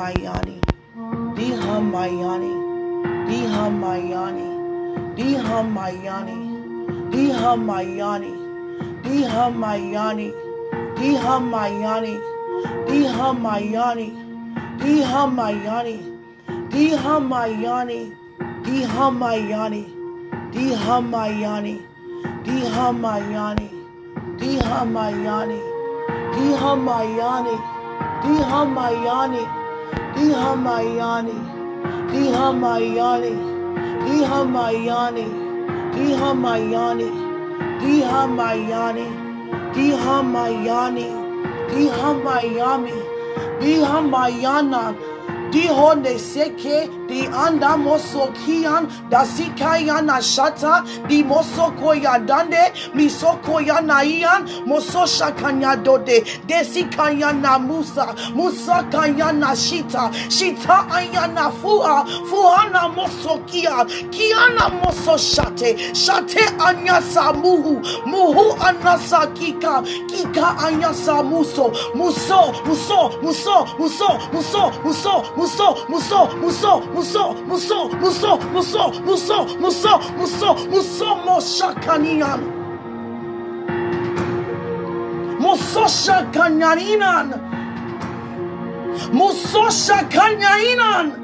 Mayani, Diha Mayani, Diha Mayani, Diha Mayani, Diha Mayani, Diha Mayani, Diha Mayani, Diha Mayani, Diha Mayani, Diha Mayani, Diha Mayani, Diha Mayani, Diha Mayani, Diha Mayani, Diha Mayani, Diha Mayani, Dihamayani, Dihamayani, Dihamayani, Dihamayani, Dihamayani, Dihamayani, Dihamayami, Dihamayana, Dihone Seke, di anda moso kian, da sikaya na shata, di moso koya dande, misoko ya na ian, moso shakanya dode, de sikaya na musa, musa kaya na shita, shita aya na fua, na moso kia, na moso shate, shate anya sa muhu, muhu anasa kika, kika anya sa muso, muso, muso, muso, muso, muso, muso, muso, muso, muso, muso, muso, muso, muso, muso, muso, muso, muso, moshakanian. Muso shakanyaninan. Muso shakanyainan.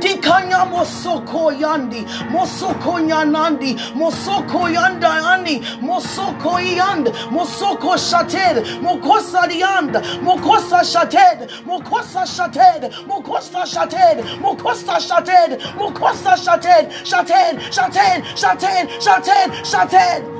Dikanya mosoko yandi, mosoko yanandi, mosoko yanda ani, mosoko yand, mosoko shated, mokosa diand, mokosa shated, mokosa shated, mokosa shated, mokosa shated, mokosa shated, shated, shated, shated, shated, shated.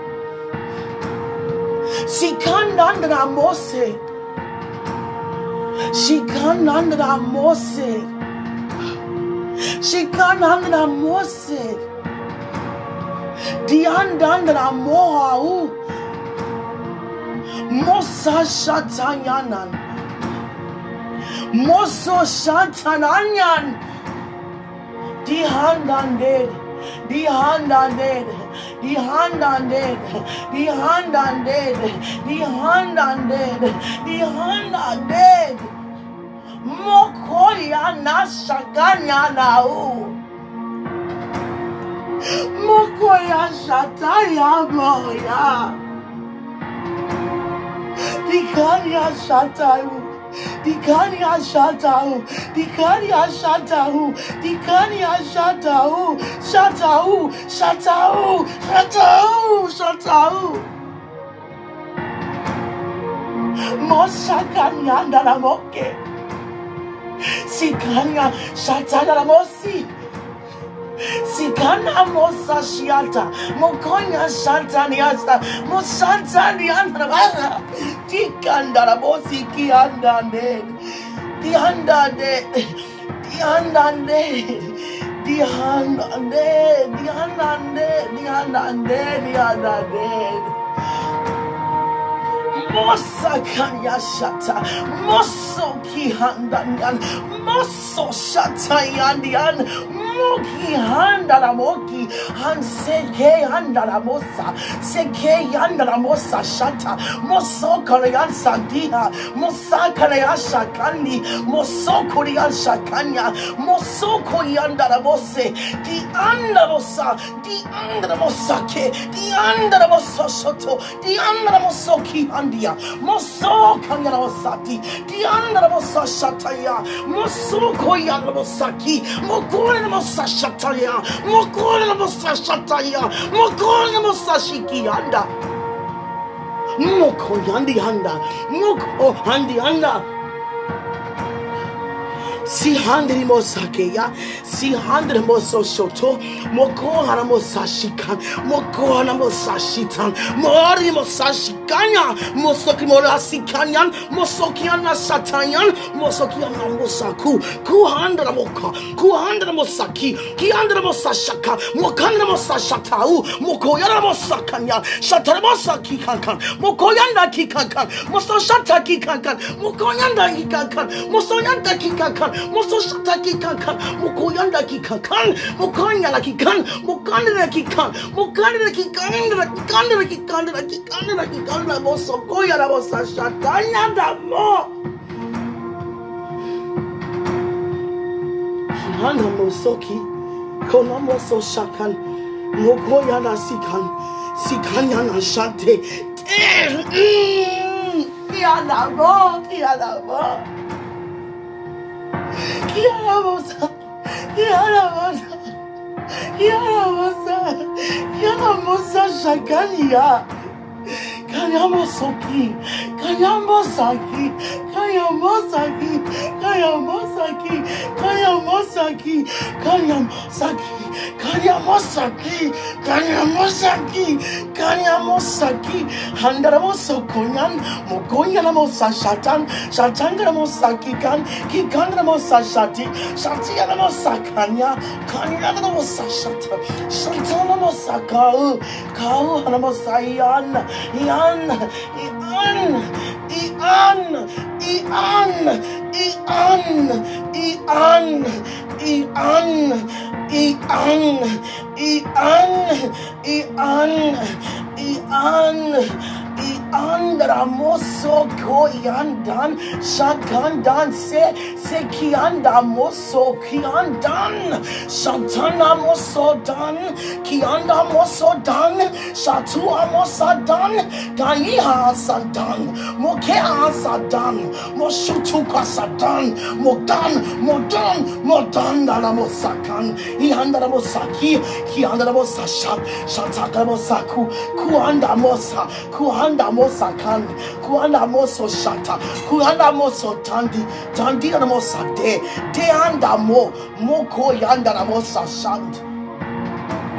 Sikandandramose. Sikandandramose. Sikandandramose. Diandandramohau. Mosa shatanyanan. Moso shatananyan. hand undead the hand undead, the hand undead, the hand undead, the hand undead. Mokoliana shakanya nao. Mokoya shataya moya. Dikanya shatai Dikani ashatau. Dikani ashatau. Dikani ashatau. Shatau. Shatau. Shatau. Shatau. Moshakanyanda la moke. Sikanya shatana la mosi sikana mosa shiata mokonya shantani asta mosantani andra tikanda la bosi ki andande di andande di andande di andande di andande di andande di andande mosa kanya shata mosa soki handangan maso shatayandian moki handalamoki hanseke handalamosa seke yandalamosa shata moso kolya sandia, mosokarayan sandiha shakani, moso mosokuriyan shakanya mosokuriyandalabose di andalosa di andra mosa ke, di andalabosa shoto di andalabosoki andia ti, di andalabosa Manda Mosa Shataya, Mosukoya Mosaki, Mokore Mosa Shataya, Mokore Mosa Shataya, Mokore Mosa Shikianda, Mokoyandi Handa, Moko oh, Handi Handa. Si handri mosake ya. Si handri moso shoto. Moko hana mosashikan. Moko hana mosashitan. Mori mosashikanya. Mosoki morasikanyan. Mosokiana satayan. Mosokiana mosaku. Kuhandra moka. Kuhandra mosaki. Kiandra mosashaka. Mokandra mosashatau. Mokoyana mosakanya. Shatara mosaki kankan. Mokoyanda kikankan. Mososhata kikankan. Mokoyanda kikankan. Mosoyanda kikankan mososhata kikankan mokoyanda kikankan mokanyala kikan mokandela kikan mokandela kikandela kikandela kikandela kikandela kikandela mosokoyala mosashatanyanda mo Hana mosoki, konamo so shakan, mokoyana sikan, sikanyana shante. Yana mo, yana mo. yalamosa yalamosa yalamosa yalamosa jagania. Kaniamosoki 山崎か山崎か山崎か山崎か山崎か山崎か山崎か山崎ハンダラモソコニャンモコニャ夜モサシャタンシャタンかラモサキかんきかんからもさシャティシャティアらモサカニャかにゃらもさシャタシャタンらもカかうかうはらもさやんやんやん Ian, Ian, Ian, Ian, Ian, Ian, Ian, Ian, Ian, Iandra moso koyandan shakandan se kianda moso kiandan shantana moso dan kianda moso dan shatua mosa dan gaiha sadan mokea sadan moshutuka sadan modan. Modan. Modan. Dala mosakan iandra mosaki kiandra mosashat shataka mosaku kuanda mosa kuanda mosa kan kuanda moso shata kuanda moso tandi tandi na mosa de de anda mo moko yanda na mosa shant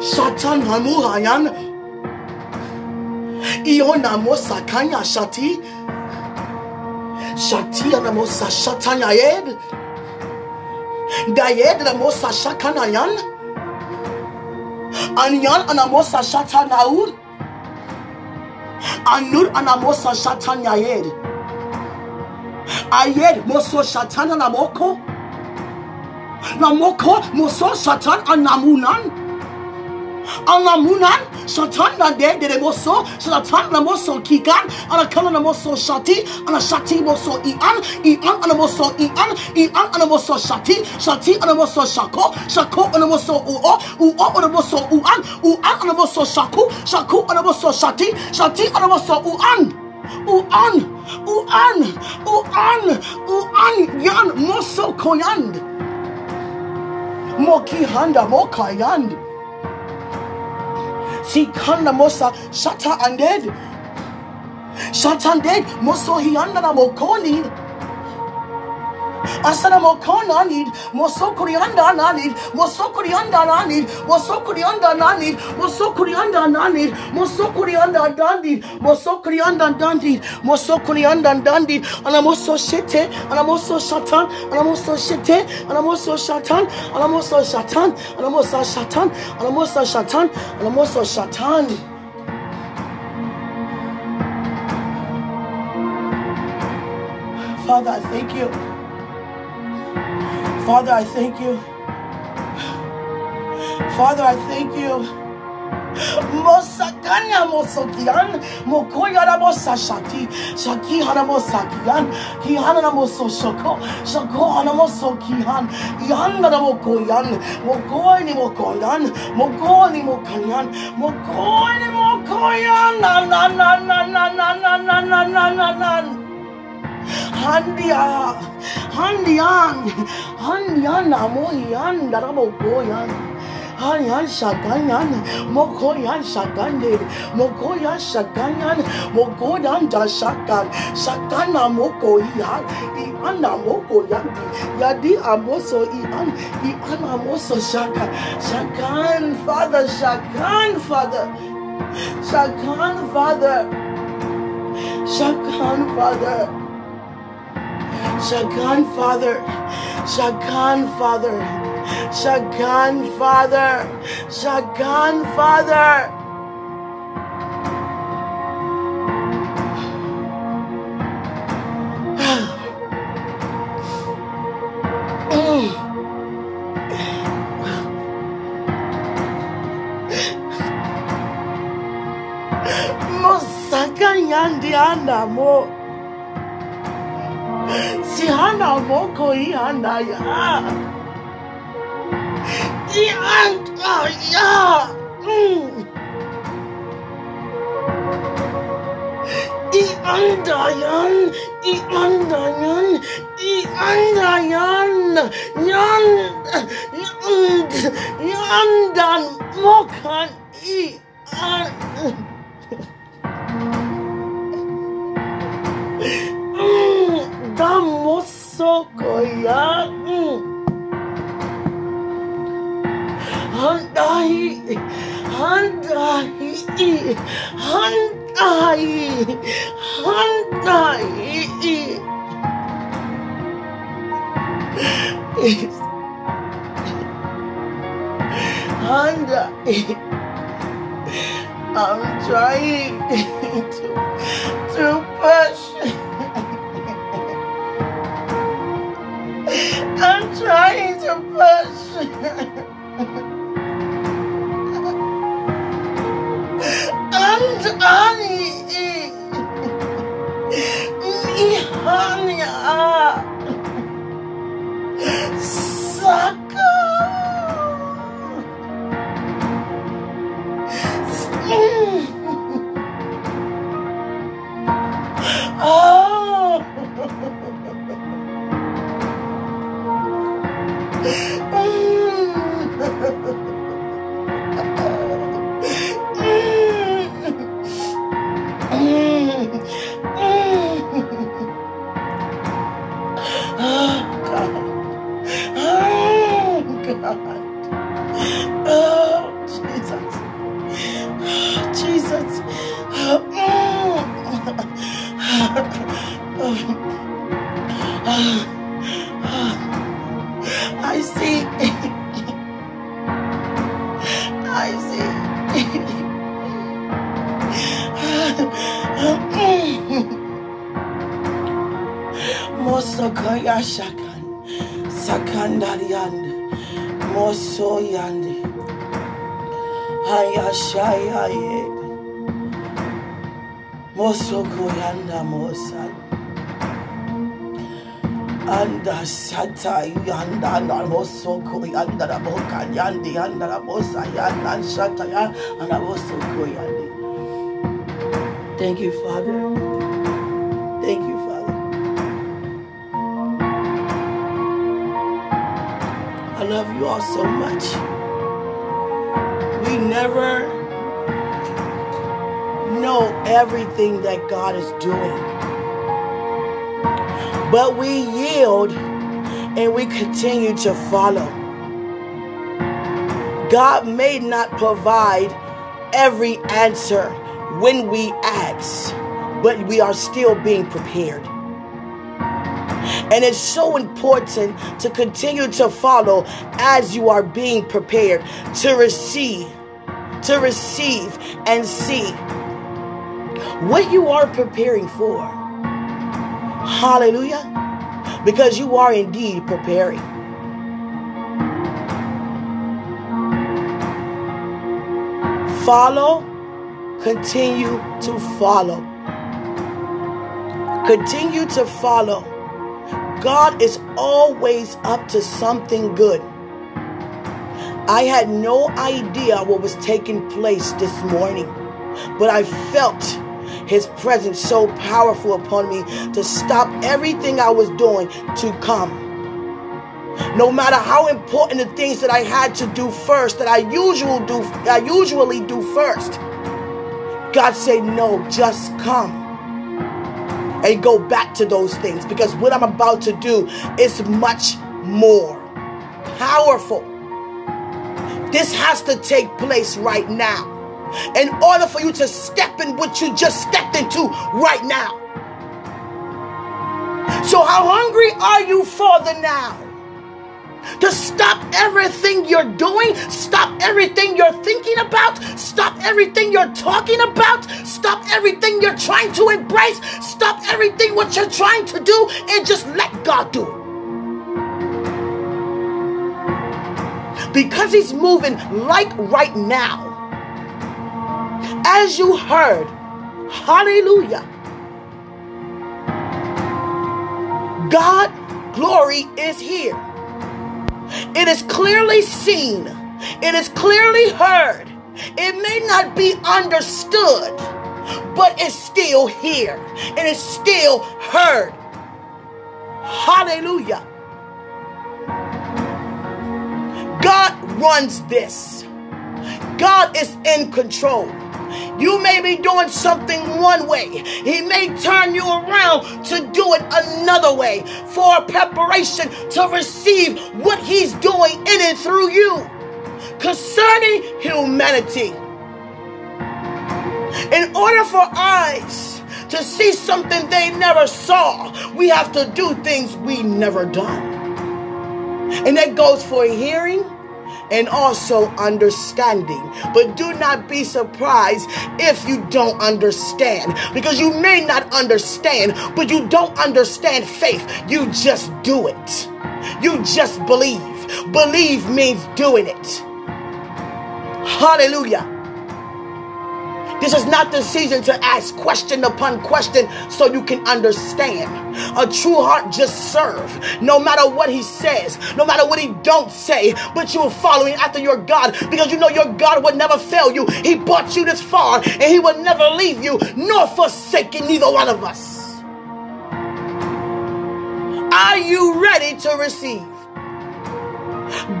Satan Hamurayan, Ionamo Sakanya Shati, Shati Anamosa Shatanya Ed, Dayed Ramosa Shakanayan, Anyan Anamosa Shatanaur, Anur Anamosa Shatanya Ed, Ayed Moso Shatana Namoko, Namoko Moso Shatan Anamunan. Alamunan, Shatanda de de Moso, Shatanda Moso Kikan, Alakanana Moso Shati, Alashati Moso Ian, Ian Alamoso Ian, Ian Alamoso Shati, Shati Alamoso Shako, Shako Alamoso Uo, Uo Alamoso Uan, Uan Alamoso Shaku, Shaku Alamoso Shati, Shati Alamoso Uan. Uan, Uan, Uan, Uan, Yan, Moso Koyand, Moki Handa, Mokayand tikanda mosa shata he shatanded moso mo mokoni asana mokona need mosokurianda na need mosokurianda na need mosokurianda na need mosokurianda na need mosokurianda na need mosokurianda na need mosokurianda na need anamoso shete anamoso shatan anamoso shete anamoso shatan anamoso shatan anamoso shatan anamoso shatan anamoso shatan anamoso shatan Father, I thank you. Father, I thank you. Father, I thank you. Handia, Handian, Handian, Amoyan, Darabokoyan. Hanyan Shaganyan, Mokoyan Shagande, Mokoyan Shaganyan, Mokoyan Dashakan, Shakana Mokoyan, Iana Mokoyan, Yadi Amoso Ian, Ian Amoso Shaka, Shakan, Father, Shakan, Father, Shakan, Father, Shakan, Father. Shakan Father, Shakan Father, Shakan Father, Shakan Father. Mo Mosaka Yandiana mo. si hana moko ihana ya ianka ya iandayan iandayan iandayan yan yandan mokan ian Mm. Damos sokoya. Mm. Handai, handai, handai, handai. Handai. I'm trying to to push. I'm trying to push. And honey, Oh, God. Oh, Jesus. Oh, Jesus. I see. I see. Mosokaya shakan. Moso yande. Ayashaya ye. Moso koyanda mosan. Anda sata yanda na moso koyanda na boka yande yanda na mosa yanda sata ya na moso koyande. Thank you, Father. Love you all so much. We never know everything that God is doing, but we yield and we continue to follow. God may not provide every answer when we ask, but we are still being prepared. And it's so important to continue to follow as you are being prepared to receive, to receive and see what you are preparing for. Hallelujah. Because you are indeed preparing. Follow, continue to follow. Continue to follow. God is always up to something good. I had no idea what was taking place this morning, but I felt his presence so powerful upon me to stop everything I was doing to come. No matter how important the things that I had to do first, that I usually do, I usually do first. God said, No, just come and go back to those things because what I'm about to do is much more powerful. This has to take place right now. In order for you to step in what you just stepped into right now. So, how hungry are you for the now? To stop everything you're doing, stop everything you're thinking about, stop everything you're talking about, stop everything you're trying to embrace, stop everything what you're trying to do, and just let God do it. because he's moving like right now. As you heard, hallelujah. God glory is here. It is clearly seen. It is clearly heard. It may not be understood, but it's still here and it's still heard. Hallelujah. God runs this. God is in control. You may be doing something one way. He may turn you around to do it another way for preparation to receive what He's doing in and through you concerning humanity. In order for eyes to see something they never saw, we have to do things we never done. And that goes for hearing and also understanding. But do not be surprised if you don't understand because you may not understand, but you don't understand faith. You just do it. You just believe. Believe means doing it. Hallelujah. This is not the season to ask question upon question so you can understand. A true heart just serve, no matter what he says, no matter what he don't say, but you are following after your God because you know your God would never fail you. He brought you this far and he will never leave you nor forsaken neither one of us. Are you ready to receive?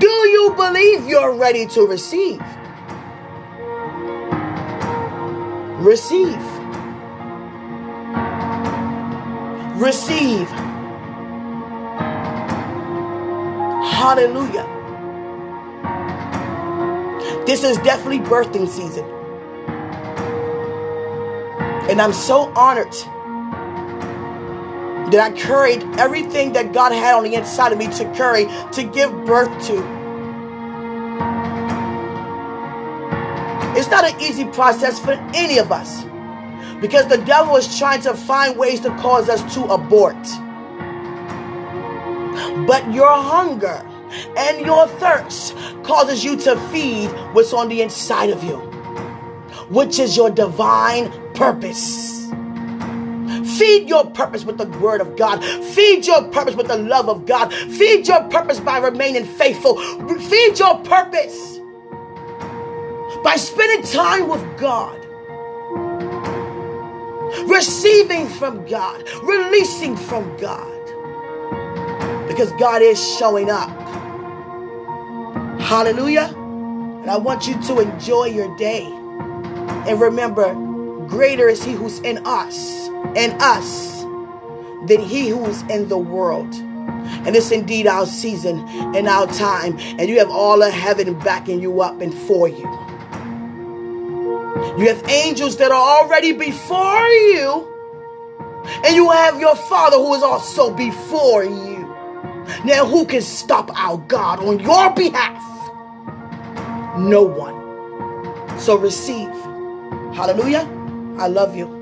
Do you believe you're ready to receive? Receive. Receive. Hallelujah. This is definitely birthing season. And I'm so honored that I carried everything that God had on the inside of me to carry, to give birth to. Not an easy process for any of us because the devil is trying to find ways to cause us to abort. But your hunger and your thirst causes you to feed what's on the inside of you, which is your divine purpose. Feed your purpose with the word of God. Feed your purpose with the love of God. Feed your purpose by remaining faithful. Feed your purpose by spending time with God, receiving from God, releasing from God. Because God is showing up. Hallelujah. And I want you to enjoy your day. And remember, greater is He who's in us, in us, than He who's in the world. And it's indeed our season and our time. And you have all of heaven backing you up and for you. You have angels that are already before you. And you have your Father who is also before you. Now, who can stop our God on your behalf? No one. So receive. Hallelujah. I love you.